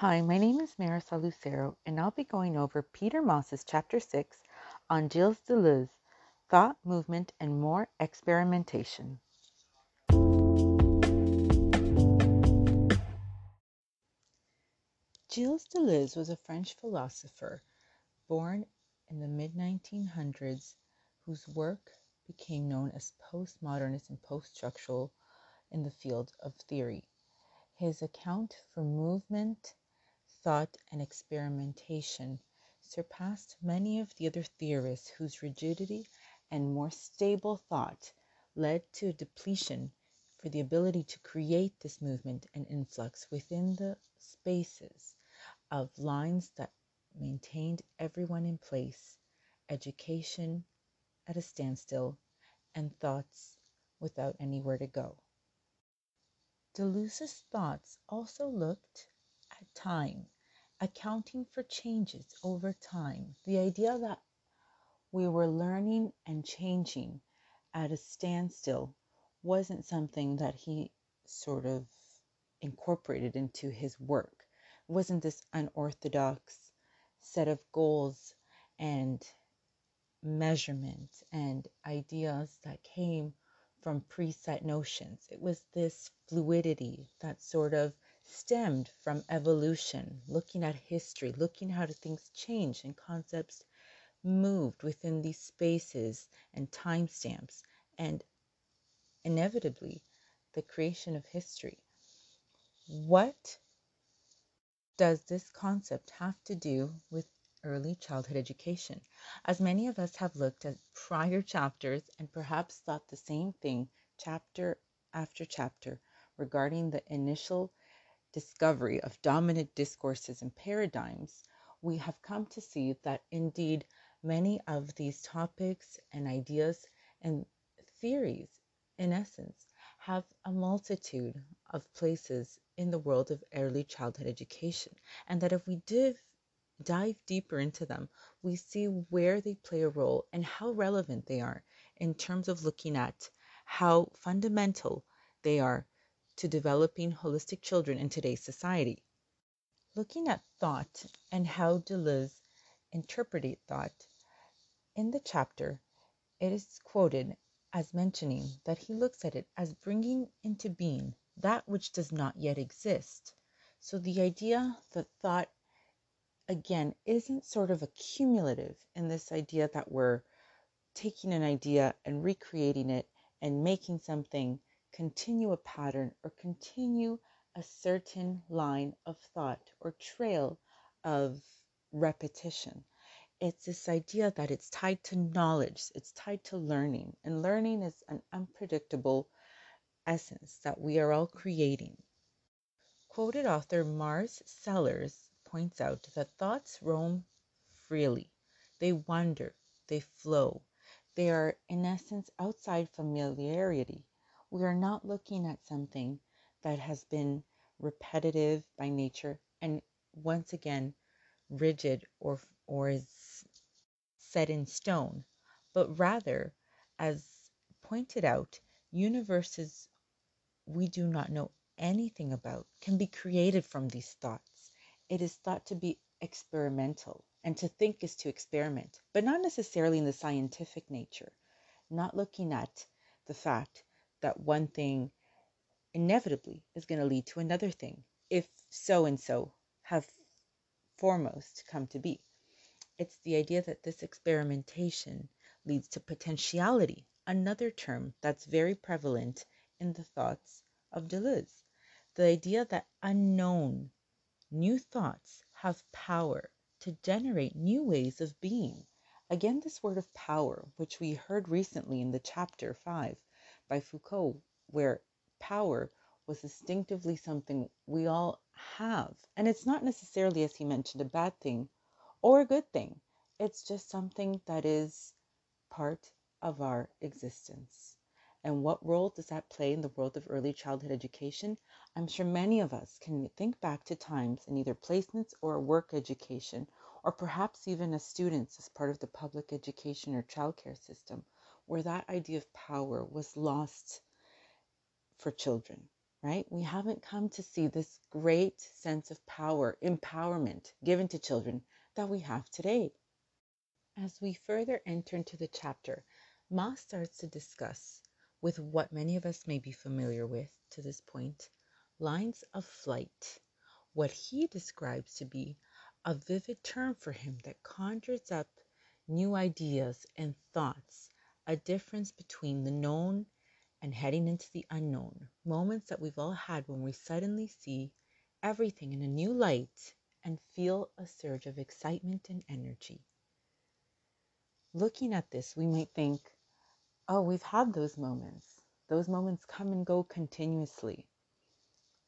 Hi, my name is Marisol Lucero, and I'll be going over Peter Moss's Chapter 6 on Gilles Deleuze, Thought, Movement, and More Experimentation. Gilles Deleuze was a French philosopher born in the mid 1900s whose work became known as postmodernist and post structural in the field of theory. His account for movement thought and experimentation surpassed many of the other theorists whose rigidity and more stable thought led to a depletion for the ability to create this movement and influx within the spaces of lines that maintained everyone in place, education at a standstill, and thoughts without anywhere to go. Deleuze's thoughts also looked time, accounting for changes over time. The idea that we were learning and changing at a standstill wasn't something that he sort of incorporated into his work. It wasn't this unorthodox set of goals and measurements and ideas that came from preset notions. It was this fluidity that sort of stemmed from evolution, looking at history, looking how things change and concepts moved within these spaces and timestamps, and inevitably the creation of history. What does this concept have to do with early childhood education? As many of us have looked at prior chapters and perhaps thought the same thing chapter after chapter regarding the initial discovery of dominant discourses and paradigms, we have come to see that indeed many of these topics and ideas and theories, in essence, have a multitude of places in the world of early childhood education, and that if we div, dive deeper into them, we see where they play a role and how relevant they are in terms of looking at how fundamental they are to developing holistic children in today's society. Looking at thought and how Deleuze interpreted thought, in the chapter, it is quoted as mentioning that he looks at it as bringing into being that which does not yet exist. So the idea that thought, again, isn't sort of accumulative in this idea that we're taking an idea and recreating it and making something continue a pattern or continue a certain line of thought or trail of repetition. It's this idea that it's tied to knowledge, it's tied to learning, and learning is an unpredictable essence that we are all creating. Quoted author Marg Sellers points out that thoughts roam freely, they wander, they flow. They are, in essence, outside familiarity we are not looking at something that has been repetitive by nature and once again rigid or or is set in stone, but rather, as pointed out, universes we do not know anything about can be created from these thoughts. It is thought to be experimental, and to think is to experiment, but not necessarily in the scientific nature, not looking at the fact that one thing inevitably is going to lead to another thing if so and so have foremost come to be. It's the idea that this experimentation leads to potentiality, another term that's very prevalent in the thoughts of Deleuze. The idea that unknown, new thoughts have power to generate new ways of being. Again, this word of power, which we heard recently in the chapter 5, by Foucault, where power was instinctively something we all have. And it's not necessarily, as he mentioned, a bad thing or a good thing. It's just something that is part of our existence. And what role does that play in the world of early childhood education? I'm sure many of us can think back to times in either placements or work education, or perhaps even as students as part of the public education or childcare system, where that idea of power was lost for children. right? We haven't come to see this great sense of power, empowerment given to children that we have today. As we further enter into the chapter, Ma starts to discuss with what many of us may be familiar with to this point lines of flight, what he describes to be a vivid term for him that conjures up new ideas and thoughts, a difference between the known and heading into the unknown, moments that we've all had when we suddenly see everything in a new light and feel a surge of excitement and energy. Looking at this, we might think, oh, we've had those moments. Those moments come and go continuously.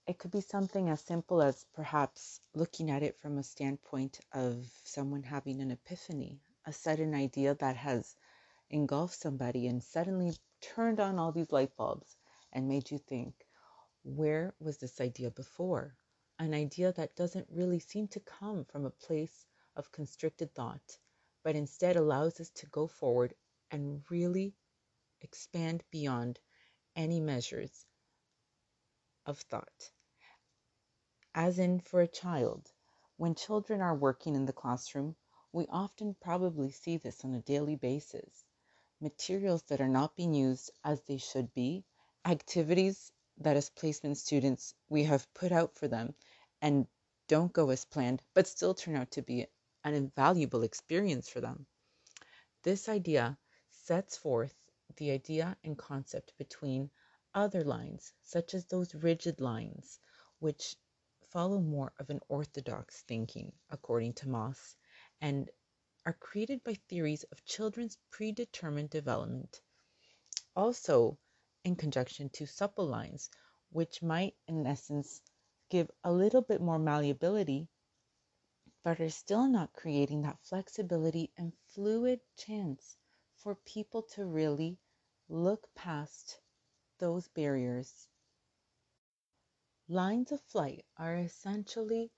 It could be something as simple as perhaps looking at it from a standpoint of someone having an epiphany, a sudden idea that has engulfed somebody and suddenly turned on all these light bulbs and made you think, where was this idea before? An idea that doesn't really seem to come from a place of constricted thought, but instead allows us to go forward and really expand beyond any measures of thought. As in, for a child, when children are working in the classroom, we often probably see this on a daily basis. Materials that are not being used as they should be, activities that as placement students we have put out for them and don't go as planned, but still turn out to be an invaluable experience for them. This idea sets forth the idea and concept between other lines, such as those rigid lines, which follow more of an orthodox thinking, according to Moss, and are created by theories of children's predetermined development. Also, in conjunction to supple lines, which might, in essence, give a little bit more malleability, but are still not creating that flexibility and fluid chance for people to really look past those barriers. Lines of flight are essentially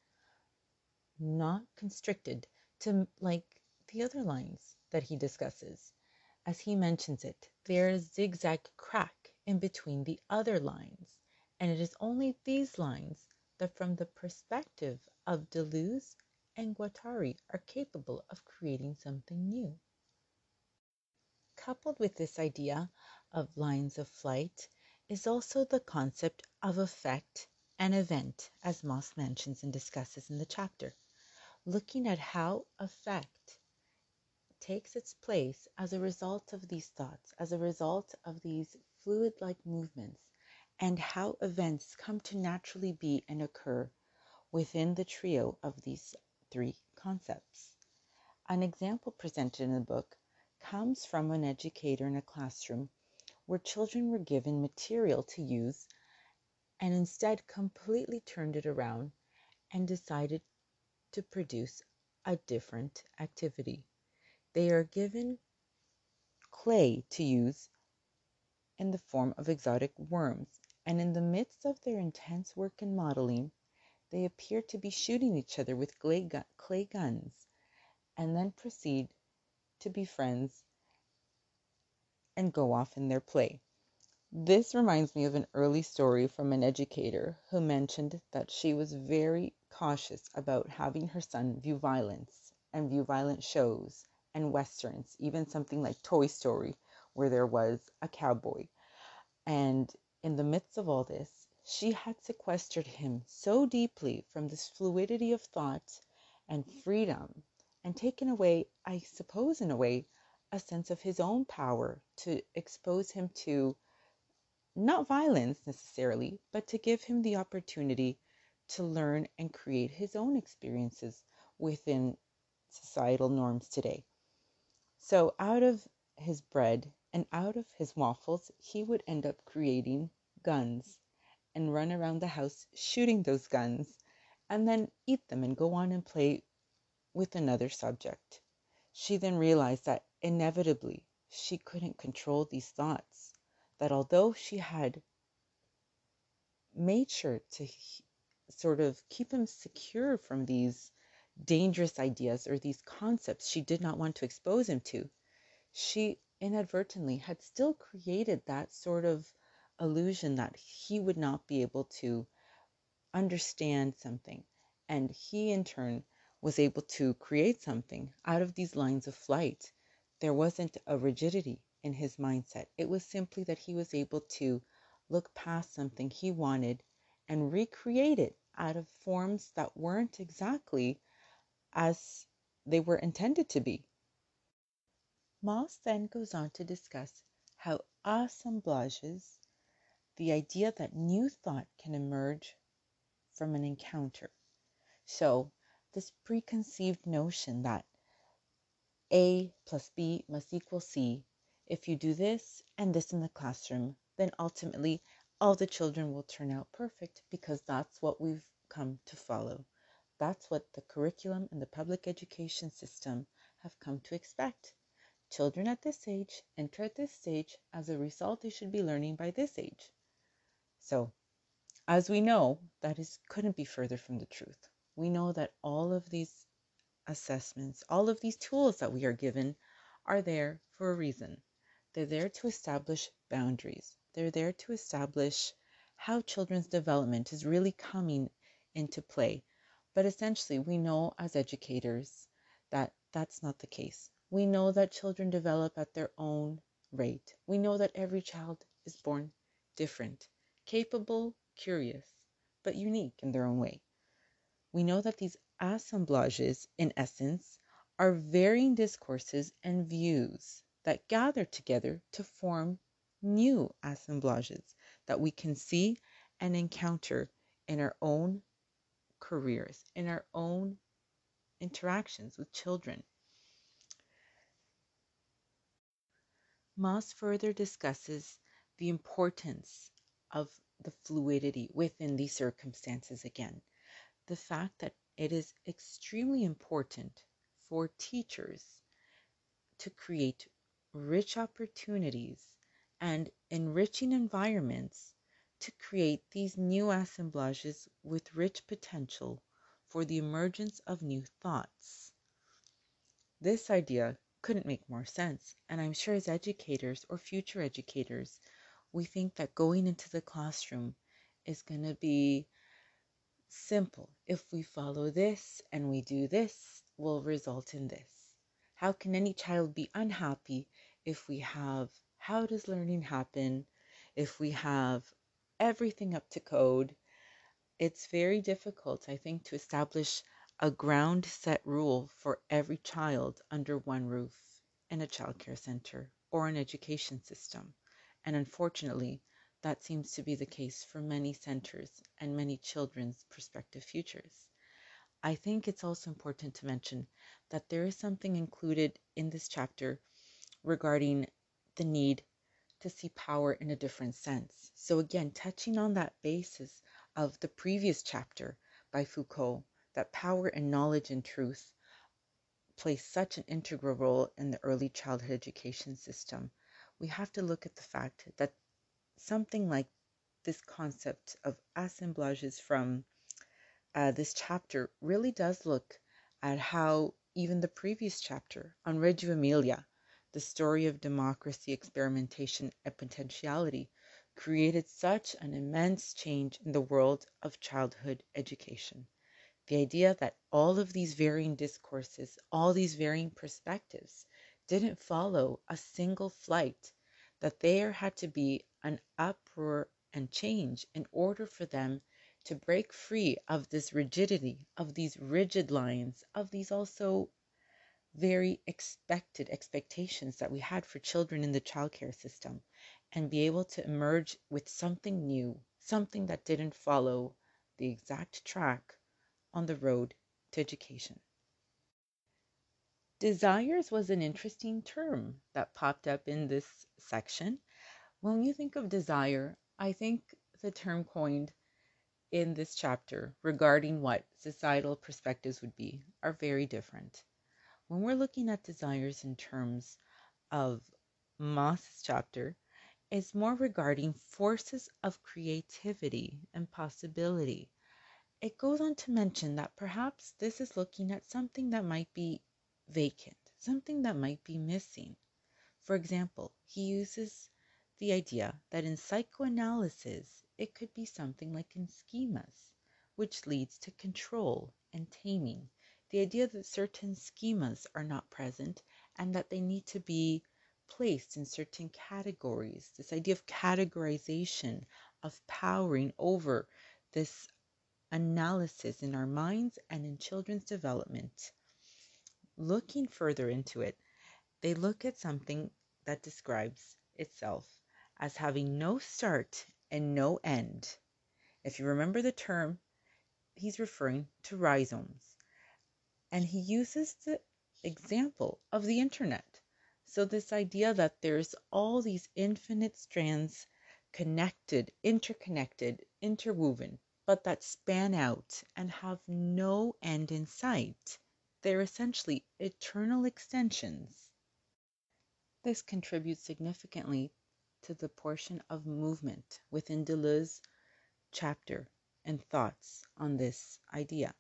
not constricted to like the other lines that he discusses. As he mentions it, there is a zigzag crack in between the other lines, and it is only these lines that from the perspective of Deleuze and Guattari are capable of creating something new. Coupled with this idea of lines of flight is also the concept of effect and event, as Moss mentions and discusses in the chapter, looking at how effect takes its place as a result of these thoughts, as a result of these fluid like movements, and how events come to naturally be and occur within the trio of these three concepts. An example presented in the book comes from an educator in a classroom where children were given material to use and instead completely turned it around and decided to produce a different activity. They are given clay to use in the form of exotic worms, and in the midst of their intense work in modeling, they appear to be shooting each other with clay, clay guns, and then proceed to be friends and go off in their play. This reminds me of an early story from an educator who mentioned that she was very cautious about having her son view violence and view violent shows and westerns, even something like Toy Story, where there was a cowboy. And in the midst of all this, she had sequestered him so deeply from this fluidity of thought and freedom and taken away, I suppose, in a way, a sense of his own power to expose him to not violence necessarily, but to give him the opportunity to learn and create his own experiences within societal norms today. So, out of his bread and out of his waffles, he would end up creating guns and run around the house shooting those guns and then eat them and go on and play with another subject. She then realized that inevitably she couldn't control these thoughts that although she had made sure to sort of keep him secure from these dangerous ideas or these concepts she did not want to expose him to, she inadvertently had still created that sort of illusion that he would not be able to understand something. And he, in turn, was able to create something out of these lines of flight. There wasn't a rigidity in his mindset. It was simply that he was able to look past something he wanted and recreate it out of forms that weren't exactly as they were intended to be. Moss then goes on to discuss how assemblages, the idea that new thought can emerge from an encounter. So, this preconceived notion that A plus B must equal C, if you do this and this in the classroom, then ultimately all the children will turn out perfect because that's what we've come to follow. That's what the curriculum and the public education system have come to expect. Children at this age enter at this stage. As a result, they should be learning by this age. So, as we know, that is couldn't be further from the truth. We know that all of these assessments, all of these tools that we are given are there for a reason. They're there to establish boundaries. They're there to establish how children's development is really coming into play. But essentially, we know as educators that that's not the case. We know that children develop at their own rate. We know that every child is born different, capable curious, but unique in their own way. We know that these assemblages, in essence, are varying discourses and views that gather together to form new assemblages that we can see and encounter in our own careers, in our own interactions with children. Moss further discusses the importance of the fluidity within these circumstances again. The fact that it is extremely important for teachers to create rich opportunities and enriching environments to create these new assemblages with rich potential for the emergence of new thoughts. This idea couldn't make more sense, and I'm sure as educators or future educators, we think that going into the classroom is going to be simple. If we follow this and we do this, will result in this. How can any child be unhappy if we have how does learning happen, if we have everything up to code? It's very difficult, I think, to establish a ground set rule for every child under one roof in a childcare center or an education system. And unfortunately, that seems to be the case for many centers and many children's prospective futures. I think it's also important to mention that there is something included in this chapter regarding the need to see power in a different sense. So, again, touching on that basis of the previous chapter by Foucault, that power and knowledge and truth play such an integral role in the early childhood education system we have to look at the fact that something like this concept of assemblages from uh, this chapter really does look at how even the previous chapter on Reggio Emilia, the story of democracy, experimentation, and potentiality, created such an immense change in the world of childhood education. The idea that all of these varying discourses, all these varying perspectives, didn't follow a single flight, that there had to be an uproar and change in order for them to break free of this rigidity, of these rigid lines, of these also very expected expectations that we had for children in the childcare system, and be able to emerge with something new, something that didn't follow the exact track on the road to education. Desires was an interesting term that popped up in this section. When you think of desire, I think the term coined in this chapter regarding what societal perspectives would be are very different. When we're looking at desires in terms of Moss's chapter, it's more regarding forces of creativity and possibility. It goes on to mention that perhaps this is looking at something that might be vacant, something that might be missing. For example, he uses the idea that in psychoanalysis it could be something like in schemas, which leads to control and taming. The idea that certain schemas are not present and that they need to be placed in certain categories. This idea of categorization, of powering over this analysis in our minds and in children's development. Looking further into it, they look at something that describes itself as having no start and no end. If you remember the term, he's referring to rhizomes. And he uses the example of the internet. So, this idea that there's all these infinite strands connected, interconnected, interwoven, but that span out and have no end in sight. They're essentially eternal extensions. This contributes significantly to the portion of movement within Deleuze's chapter and thoughts on this idea.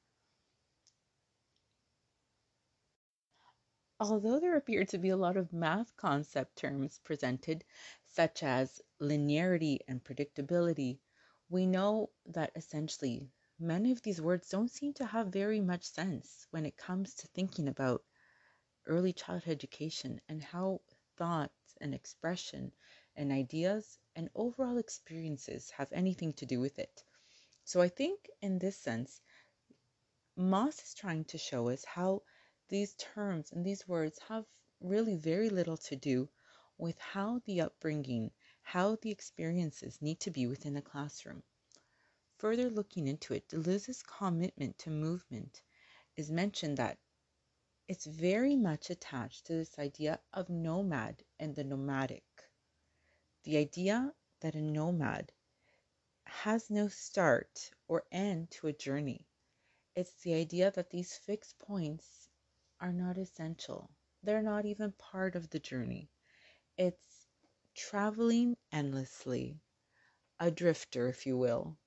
Although there appear to be a lot of math concept terms presented, such as linearity and predictability, we know that essentially many of these words don't seem to have very much sense when it comes to thinking about early childhood education and how thoughts and expression and ideas and overall experiences have anything to do with it. So I think in this sense, Moss is trying to show us how these terms and these words have really very little to do with how the upbringing, how the experiences need to be within the classroom. Further looking into it, Deleuze's commitment to movement is mentioned that it's very much attached to this idea of nomad and the nomadic. The idea that a nomad has no start or end to a journey. It's the idea that these fixed points are not essential. They're not even part of the journey. It's traveling endlessly, a drifter, if you will,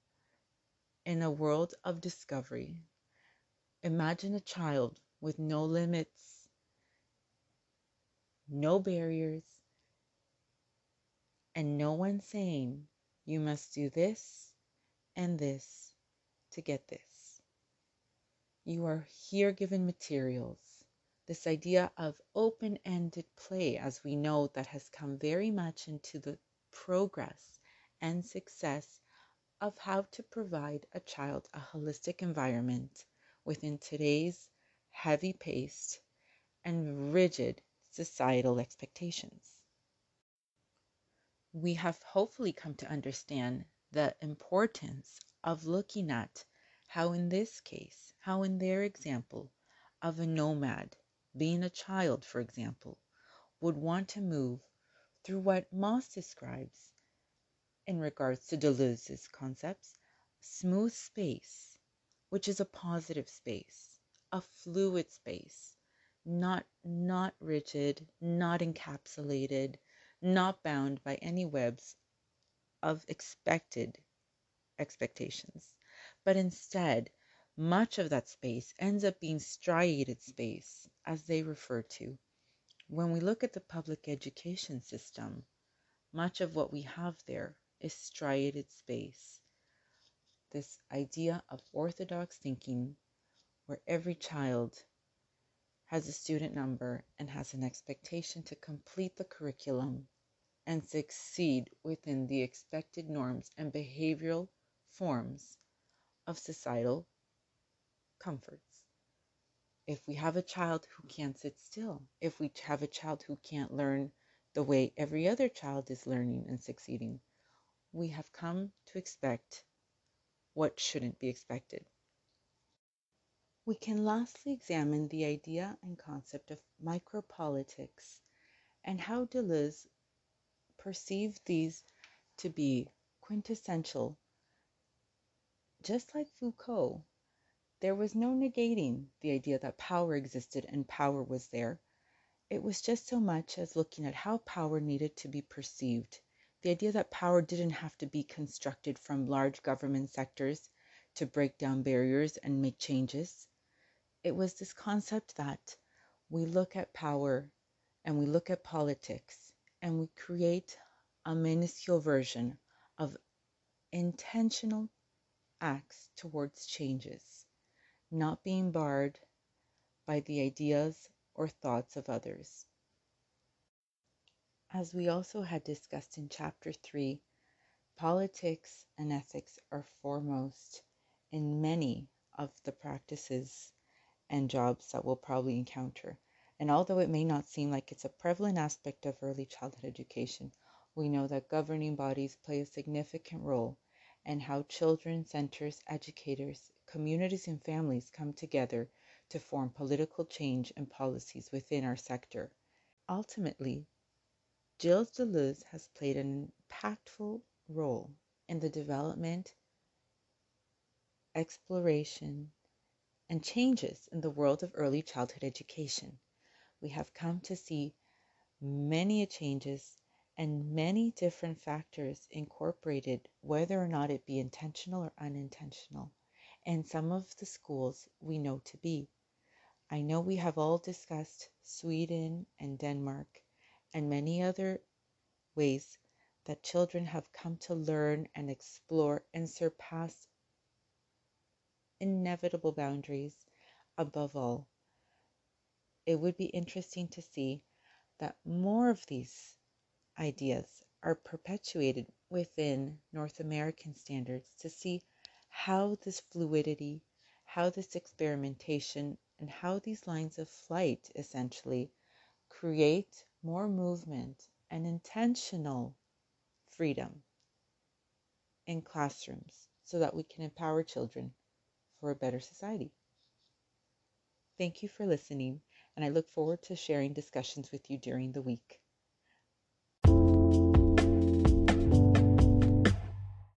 in a world of discovery. Imagine a child with no limits, no barriers, and no one saying, you must do this and this to get this. You are here given materials this idea of open ended play, as we know, that has come very much into the progress and success of how to provide a child a holistic environment within today's heavy paced and rigid societal expectations. We have hopefully come to understand the importance of looking at how, in this case, how in their example of a nomad being a child, for example, would want to move through what Moss describes in regards to Deleuze's concepts, smooth space, which is a positive space, a fluid space, not not rigid, not encapsulated, not bound by any webs of expected expectations, but instead much of that space ends up being striated space, as they refer to. When we look at the public education system, much of what we have there is striated space. This idea of orthodox thinking, where every child has a student number and has an expectation to complete the curriculum and succeed within the expected norms and behavioral forms of societal comforts. If we have a child who can't sit still, if we have a child who can't learn the way every other child is learning and succeeding, we have come to expect what shouldn't be expected. We can lastly examine the idea and concept of micropolitics and how Deleuze perceived these to be quintessential, just like Foucault there was no negating the idea that power existed and power was there. It was just so much as looking at how power needed to be perceived. The idea that power didn't have to be constructed from large government sectors to break down barriers and make changes. It was this concept that we look at power and we look at politics and we create a minuscule version of intentional acts towards changes, not being barred by the ideas or thoughts of others. As we also had discussed in Chapter 3, politics and ethics are foremost in many of the practices and jobs that we'll probably encounter. And although it may not seem like it's a prevalent aspect of early childhood education, we know that governing bodies play a significant role in how children, centers, educators, communities, and families come together to form political change and policies within our sector. Ultimately, Gilles Deleuze has played an impactful role in the development, exploration, and changes in the world of early childhood education. We have come to see many changes and many different factors incorporated, whether or not it be intentional or unintentional, and some of the schools we know to be. I know we have all discussed Sweden and Denmark and many other ways that children have come to learn and explore and surpass inevitable boundaries above all. It would be interesting to see that more of these ideas are perpetuated within North American standards to see how this fluidity, how this experimentation, and how these lines of flight essentially create more movement and intentional freedom in classrooms so that we can empower children for a better society. Thank you for listening, and I look forward to sharing discussions with you during the week.